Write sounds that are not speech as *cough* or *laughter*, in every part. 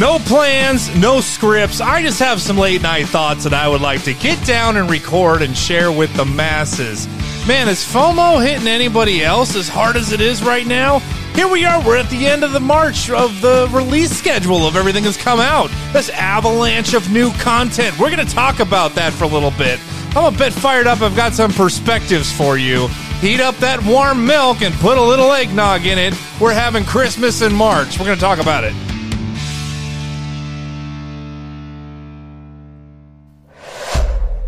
No plans, no scripts. I just have some late night thoughts that I would like to get down and record and share with the masses. Man, is FOMO hitting anybody else as hard as it is right now? Here we are, we're at the end of the March of the release schedule of everything that's come out. This avalanche of new content. We're going to talk about that for a little bit. I'm a bit fired up. I've got some perspectives for you. Heat up that warm milk and put a little eggnog in it. We're having Christmas in March. We're going to talk about it.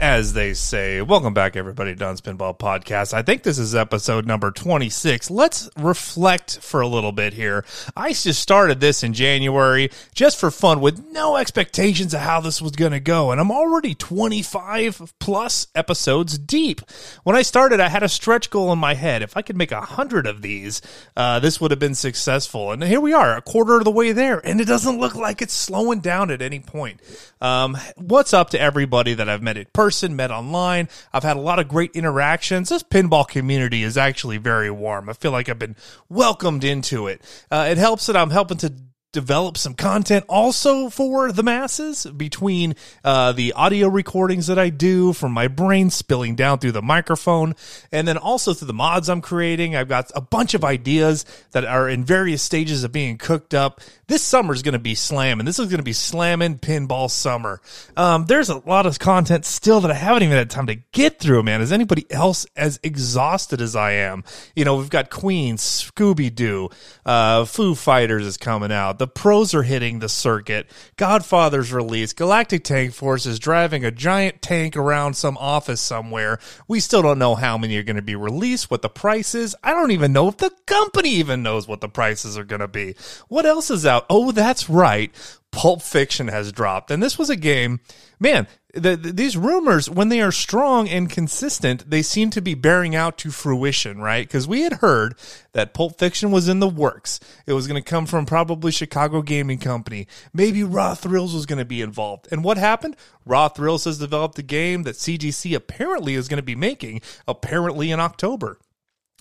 As they say. Welcome back, everybody, to Don's Pinball Podcast. I think this is episode number 26. Let's reflect for a little bit here. I just started this in January just for fun with no expectations of how this was going to go. And I'm already 25 plus episodes deep. When I started, I had a stretch goal in my head. If I could make a hundred of these, uh, this would have been successful. And here we are, a quarter of the way there. And it doesn't look like it's slowing down at any point. Um, what's up to everybody that I've met in person? Person, met online. I've had a lot of great interactions. This pinball community is actually very warm. I feel like I've been welcomed into it. Uh, it helps that I'm helping to develop some content also for the masses between uh, the audio recordings that I do from my brain spilling down through the microphone and then also through the mods I'm creating. I've got a bunch of ideas that are in various stages of being cooked up this summer is going to be slamming. This is going to be slamming pinball summer. Um, there's a lot of content still that I haven't even had time to get through, man. Is anybody else as exhausted as I am? You know, we've got Queen, Scooby Doo, uh, Foo Fighters is coming out. The pros are hitting the circuit. Godfather's released. Galactic Tank Force is driving a giant tank around some office somewhere. We still don't know how many are going to be released, what the price is. I don't even know if the company even knows what the prices are going to be. What else is out? out, oh, that's right, Pulp Fiction has dropped. And this was a game, man, the, the, these rumors, when they are strong and consistent, they seem to be bearing out to fruition, right? Because we had heard that Pulp Fiction was in the works. It was going to come from probably Chicago Gaming Company. Maybe Raw Thrills was going to be involved. And what happened? Raw Thrills has developed a game that CGC apparently is going to be making, apparently in October.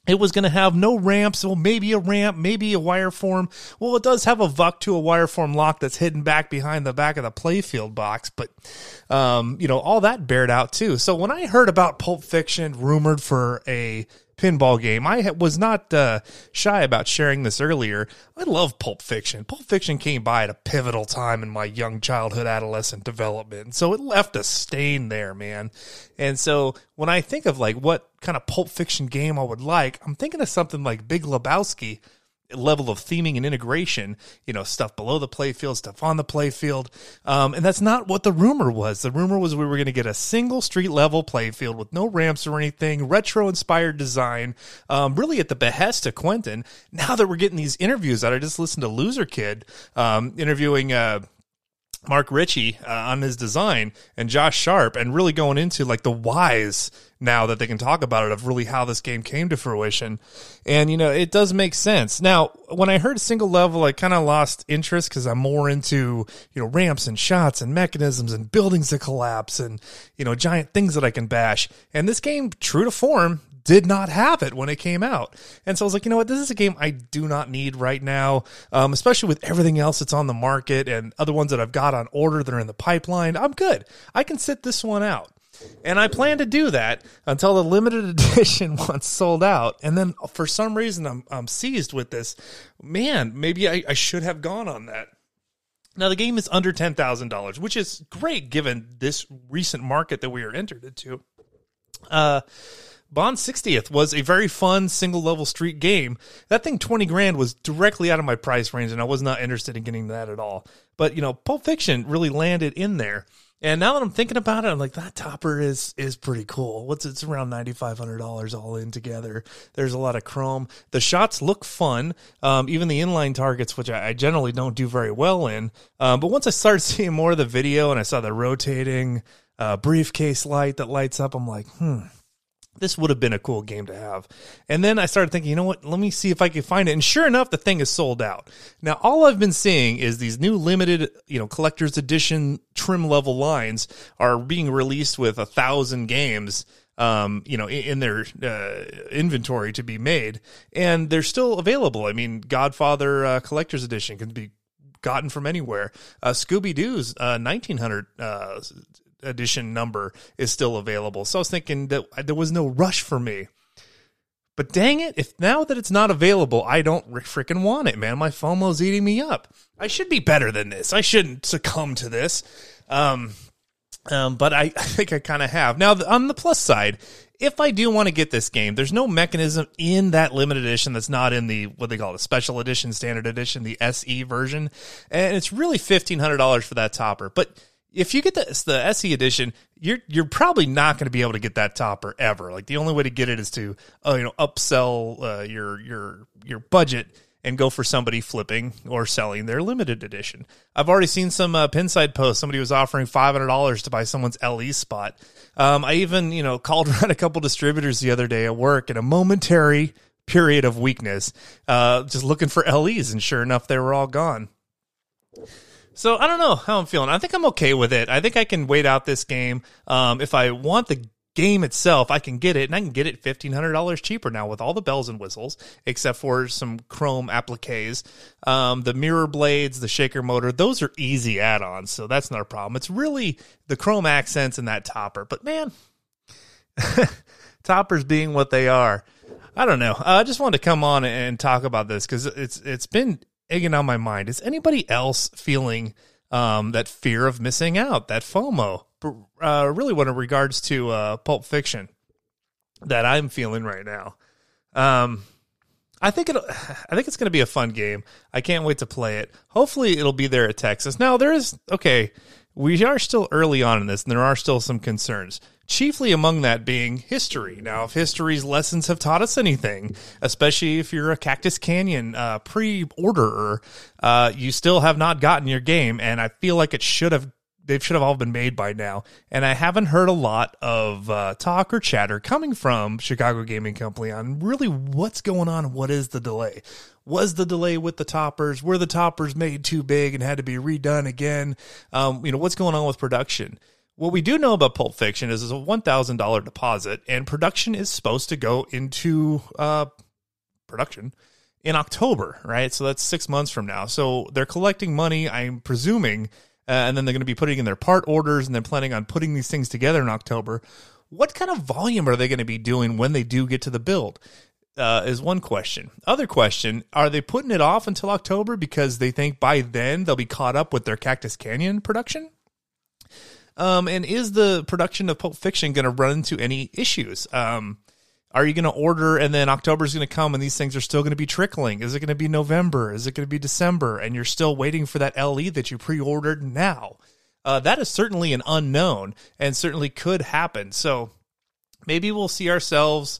It was going to have no ramps, well, maybe a ramp, maybe a wire form. Well, it does have a VUK to a wireform lock that's hidden back behind the back of the playfield box, but, um, you know, all that bared out too. So when I heard about Pulp Fiction rumored for a pinball game. I was not uh, shy about sharing this earlier. I love Pulp Fiction. Pulp Fiction came by at a pivotal time in my young childhood, adolescent development. So it left a stain there, man. And so when I think of like what kind of Pulp Fiction game I would like, I'm thinking of something like Big Lebowski level of theming and integration, you know, stuff below the playfield, stuff on the playfield. Um, and that's not what the rumor was. The rumor was we were going to get a single street level playfield with no ramps or anything, retro inspired design, um, really at the behest of Quentin. Now that we're getting these interviews that I just listened to Loser Kid um, interviewing uh, Mark Ritchie uh, on his design and Josh Sharpe and really going into like the whys now that they can talk about it of really how this game came to fruition. And you know, it does make sense. Now, when I heard single level, I kind of lost interest because I'm more into, you know, ramps and shots and mechanisms and buildings that collapse and, you know, giant things that I can bash. And this game, true to form, did not have it when it came out. And so I was like, you know what? This is a game I do not need right now, um, especially with everything else that's on the market and other ones that I've got on order that are in the pipeline. I'm good. I can sit this one out. And I plan to do that until the limited *laughs* edition *laughs* one's sold out. And then for some reason, I'm, I'm seized with this. Man, maybe I, I should have gone on that. Now, the game is under $10,000, which is great given this recent market that we are entered into. Uh, Bond 60th was a very fun single level street game. That thing 20 grand was directly out of my price range and I was not interested in getting that at all. But, you know, Pulp Fiction really landed in there. And now that I'm thinking about it, I'm like, that topper is is pretty cool. What's it's around ninety five hundred dollars all in together. There's a lot of chrome. The shots look fun. Um, even the inline targets, which I, I, generally don't do very well in. Um, but once I started *laughs* seeing more of the video and I saw the rotating uh, briefcase light that lights up, I'm like, hmm, this would have been a cool game to have. And then I started thinking, you know what? Let me see if I can find it. And sure enough, the thing is sold out. Now, all I've been seeing is these new limited, you know, collector's edition trim level lines are being released with a thousand games. Um, you know, in, their uh, inventory to be made, and they're still available. I mean, Godfather uh, Collector's Edition can be gotten from anywhere. Uh, Scooby Doo's uh, 1900 uh, edition number is still available. So I was thinking that there was no rush for me. But dang it, if now that it's not available, I don't freaking want it, man. My FOMO's eating me up. I should be better than this. I shouldn't succumb to this. Um, um, but I, *laughs* I think I kind of have. Now, on the plus side, if I do want to get this game, there's no mechanism in that limited edition that's not in the what they call the special edition, standard edition, the SE version, and it's really fifteen hundred dollars for that topper. But if you get the the SE edition, you're you're probably not going to be able to get that topper ever. Like the only way to get it is to uh, you know upsell uh, your your your budget and go for somebody flipping or selling their limited edition. I've already seen some uh, Pinside posts. Somebody was offering five hundred dollars to buy someone's LE spot. Um, I even you know *laughs* called around a couple distributors the other day at work in a momentary period of weakness, uh, just looking for LEs, and sure enough, they were all gone. So I don't know how I'm feeling. I think I'm okay with it. I think I can wait out this game. Um, if I want the game itself, I can get it, and I can get it fifteen hundred dollars cheaper now with all the bells and whistles, except for some chrome appliques, um, the mirror blades, the shaker motor. Those are easy add-ons, so that's not a problem. It's really the chrome accents and that topper. But man, *laughs* toppers being what they are, I don't know. I just wanted to come on and talk about this because it's it's been egging on my mind. Is anybody else feeling um, that fear of missing out, that FOMO? uh, really what in regards to uh, Pulp Fiction that I'm feeling right now. Um, I think it. *sighs* I think it's going to be a fun game. I can't wait to play it. Hopefully, it'll be there at Texas. Now, there is okay. We are still early on in this, and there are still some concerns. Chiefly among that being history. Now, if history's lessons have taught us anything, especially if you're a Cactus Canyon uh, pre-orderer, uh, you still have not gotten your game, and I feel like it should have they should have all been made by now. And I haven't heard a lot of uh, talk or chatter coming from Chicago Gaming Company on really what's going on what is the delay. Was the delay with the toppers? Were the toppers made too big and had to be redone again? Um, you know, what's going on with production? What we do know about Pulp Fiction is it's a $1,000 deposit, and production is supposed to go into uh, production in October, right? So that's six months from now. So they're collecting money, I'm presuming uh, and then they're going to be putting in their part orders and they're planning on putting these things together in October. What kind of volume are they going to be doing when they do get to the build? Uh, is one question. Other question: Are they putting it off until October because they think by then they'll be caught up with their Cactus Canyon production? Um, and is the production of Pulp Fiction going to run into any issues? Um, are you going to order and then October is going to come and these things are still going to be trickling? Is it going to be November? Is it going to be December? And you're still waiting for that LE that you pre ordered now? Uh, that is certainly an unknown and certainly could happen. So maybe we'll see ourselves,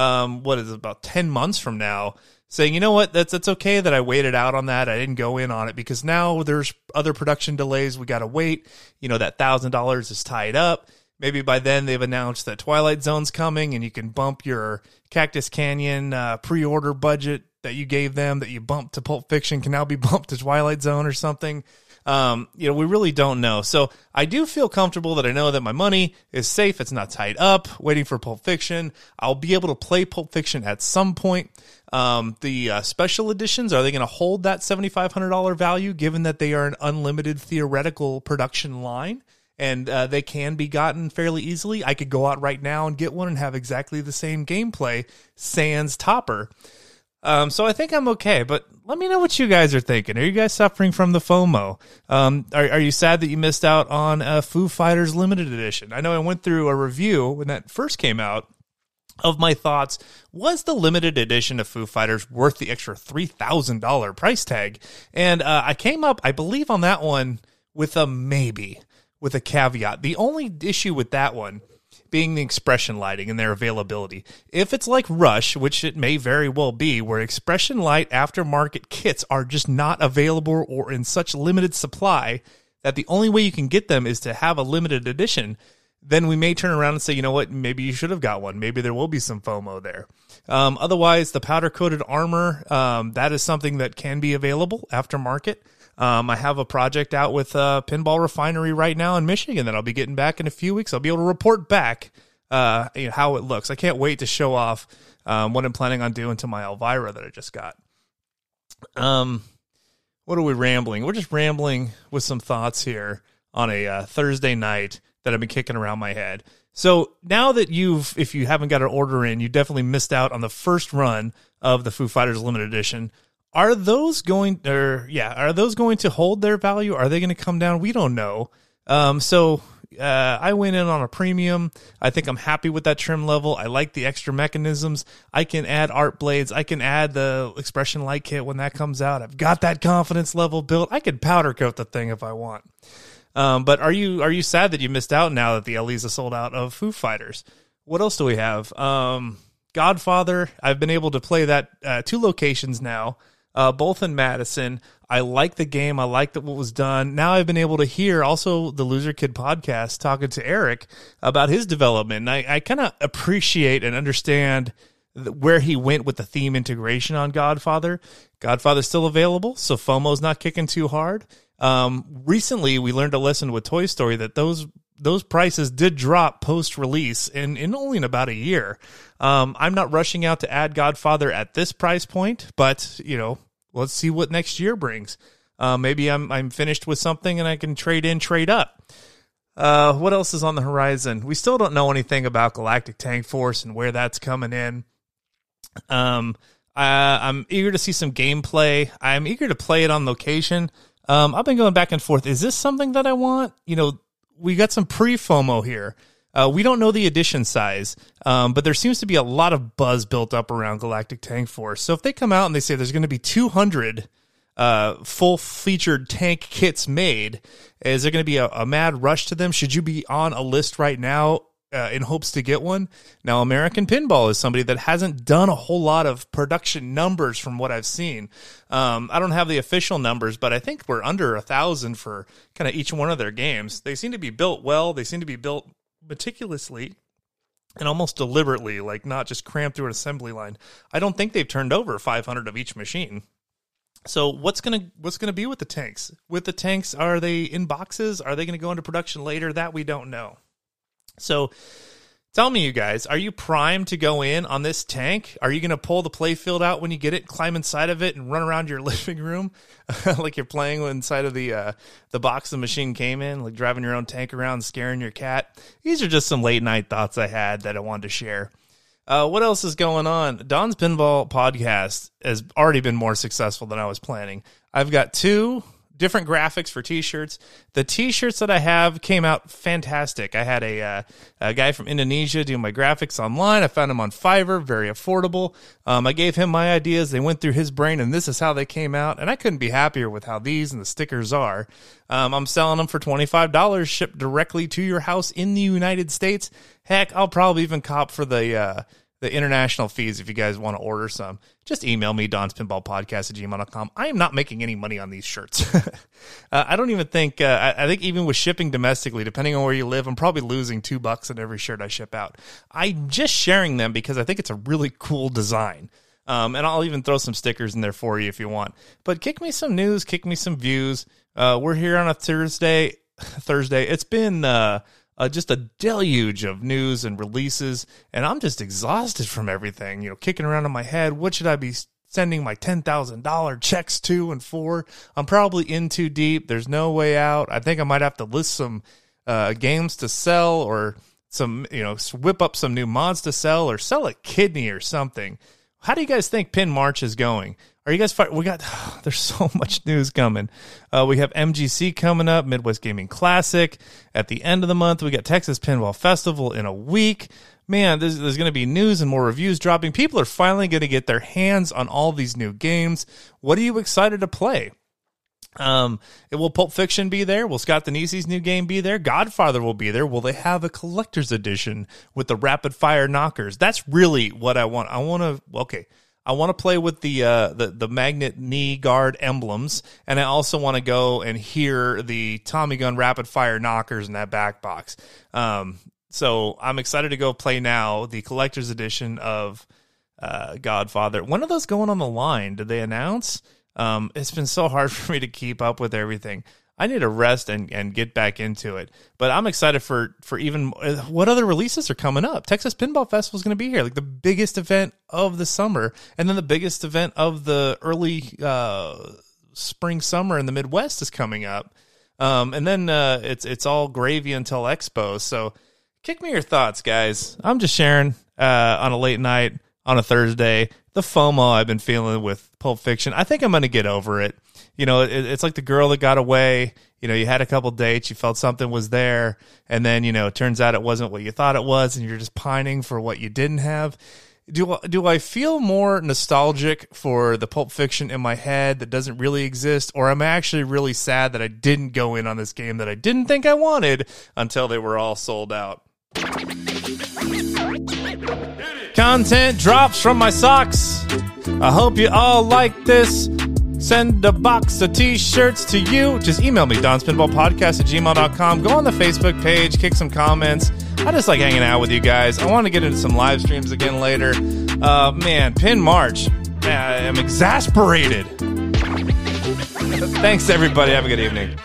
um, what is it, about 10 months from now saying, you know what, that's, that's okay that I waited out on that. I didn't go in on it because now there's other production delays. We got to wait. You know, that thousand dollars is tied up maybe by then they've announced that Twilight Zone's coming and you can bump your Cactus Canyon uh, pre order budget that you gave them that you bumped to Pulp Fiction can now be *laughs* bumped to Twilight Zone or something. Um, you know, we really don't know. So I do feel comfortable that I know that my money is safe. It's not tied up, waiting for Pulp Fiction. I'll be able to play Pulp Fiction at some point. Um, the uh, special editions, are they going to hold that $7,500 value given that they are an unlimited theoretical production line? and uh, they can be gotten fairly easily. I could go out right now and get one and have exactly the same gameplay, sans topper. Um, so I think I'm okay, but let me know what you guys are thinking. Are you guys suffering from the FOMO? Um, are, are you sad that you missed out on a Foo Fighters limited edition? I know I went through a review when that first came out of my thoughts. Was the limited edition of Foo Fighters worth the extra $3,000 price tag? And uh, I came up, I believe, on that one with a maybe with a caveat. The only issue with that one being the expression lighting and their availability. If it's like Rush, which it may very well be, where expression light aftermarket kits are just not available or in such limited supply that the only way you can get them is to have a limited edition, then we may turn around and say, you know what, maybe you should have got one. Maybe there will be some FOMO there. Um, otherwise, the powder coated armor, um, that is something that can be available aftermarket. Um, I have a project out with a Pinball Refinery right now in Michigan that I'll be getting back in a few weeks. I'll be able to report back uh, you know, how it looks. I can't wait to show off um, what I'm planning on doing to my Elvira that I just got. Um, what are we rambling? We're just rambling with some thoughts here on a uh, Thursday night that I've been kicking around my head. So now that you've, if you haven't got an order in, you definitely missed out on the first run of the Foo Fighters limited edition. Are those going, or yeah, are those going to hold their value? Are they going to come down? We don't know. Um, so uh, I went in on a premium. I think I'm happy with that trim level. I like the extra mechanisms. I can add art blades. I can add the expression light kit when that comes out. I've got that confidence level built. I could powder coat the thing if I want. Um, but are you are you sad that you missed out now that the LEs are sold out of Foo Fighters? What else do we have? Um, Godfather. I've been able to play that uh, two locations now, uh, both in Madison. I like the game. I like that what was done. Now I've been able to hear also the Loser Kid podcast talking to Eric about his development. And I, I kind of appreciate and understand where he went with the theme integration on Godfather. Godfather's still available, so FOMO's not kicking too hard. Um, recently, we learned a lesson with Toy Story that those those prices did drop post release in, in only in about a year. Um, I'm not rushing out to add Godfather at this price point, but you know, let's see what next year brings. Uh, maybe I'm I'm finished with something and I can trade in, trade up. Uh, what else is on the horizon? We still don't know anything about Galactic Tank Force and where that's coming in. Um, uh, I'm eager to see some gameplay. I'm eager to play it on location. Um, I've been going back and forth. Is this something that I want? You know, we got some pre FOMO here. Uh, we don't know the edition size, um, but there seems to be a lot of buzz built up around Galactic Tank Force. So if they come out and they say there's going to be 200 uh, full featured tank kits made, is there going to be a, a, mad rush to them? Should you be on a list right now uh, in hopes to get one? Now, American Pinball is somebody that hasn't done a whole lot of production numbers from what I've seen. Um, I don't have the official numbers, but I think we're under a thousand for kind of each one of their games. They seem to be built well. They seem to be built meticulously and almost deliberately, like not just crammed through an assembly line. I don't think they've turned over 500 of each machine. So what's gonna what's gonna be with the tanks? With the tanks, are they in boxes? Are they gonna go into production later? That we don't know. So Tell me, you guys, are you primed to go in on this tank? Are you going to pull the playfield out when you get it, climb inside of it, and run around your *laughs* living room *laughs* like you're playing inside of the uh, the box the machine came in, like driving your own tank around, scaring your cat? These are just some late night thoughts I had that I wanted to share. Uh, what else is going on? Don's Pinball podcast has already been more successful than I was planning. I've got two different graphics for t-shirts. The t-shirts that I have came out fantastic. I had a, uh, a guy from Indonesia doing my graphics online. I found him on Fiverr, very affordable. Um, I gave him my ideas. They went through his brain, and this is how they came out. And I couldn't be happier with how these and the stickers are. Um, I'm selling them for $25 shipped directly to your house in the United States. Heck, I'll probably even cop for the uh, the international fees if you guys want to order some. Just email me don's pinball podcast at gmail.com i am not making any money on these shirts. *laughs* Uh, i don't even think uh, I, I, think even with shipping domestically depending on where you live i'm probably losing two bucks on every shirt i ship out. I'm just sharing them because i think it's a really cool design. Um, and i'll even throw some stickers in there for you if you want. But kick me some news kick me some views. Uh, we're here on a thursday *sighs* thursday. It's been uh, just a deluge of news and releases, and I'm just exhausted from everything. You know, kicking around in my head. What should I be sending my ten thousand dollar checks to and for? I'm probably in too deep. There's no way out. I think I might have to list some uh, games to sell or some you know whip up some new mods to sell or sell a kidney or something. How do you guys think Pin March is going? Are you guys? We got. *sighs* There's so *laughs* much news coming. Uh, we have MGC coming up, Midwest Gaming Classic at the end of the month. We got Texas Pinball Festival in a week. Man, there's, there's going to be news and more reviews dropping. People are finally going to get their hands on all these new games. What are you excited to play? Um, it will Pulp Fiction be there? Will Scott Danesi's new game be there? Godfather will be there. Will they have a collector's edition with the rapid fire knockers? That's really what I want. I want to. Okay, I want to play with the uh, the the magnet knee guard emblems, and I also want to go and hear the Tommy gun rapid fire knockers in that back box. Um, so I'm excited to go play now the collector's edition of uh, Godfather. When are those going on the line? Did they announce? Um, it's been so hard *laughs* for me to keep up with everything. I need to rest and, and get back into it. But I'm excited for for even uh, what other releases are coming up. Texas Pinball Festival is going to be here, like the biggest event of the summer, and then the biggest event of the early uh, spring summer in the Midwest is coming up. Um, and then uh, it's it's all gravy until Expo. So kick me your thoughts, guys. I'm just sharing uh, on a late night on a Thursday the FOMO I've been feeling with Pulp Fiction. I think I'm going to get over it. You know, it, it's like the girl that got away. You know, you had a couple dates, you felt something was there, and then you know, it turns out it wasn't what you thought it was, and you're just pining for what you didn't have. Do do I feel more nostalgic for the Pulp Fiction in my head that doesn't really exist, or am I actually really sad that I didn't go in on this game that I didn't think I wanted until they were all sold out? Content drops from my socks. I hope you all like this. Send a box of t-shirts to you. Just email me, donspinballpodcast at gmail.com. Go on the Facebook page, kick some comments. I just like hanging out with you guys. I want to get into some live streams again later. Uh, man, Pin March. Man, I am exasperated. Thanks, everybody. Have a good evening.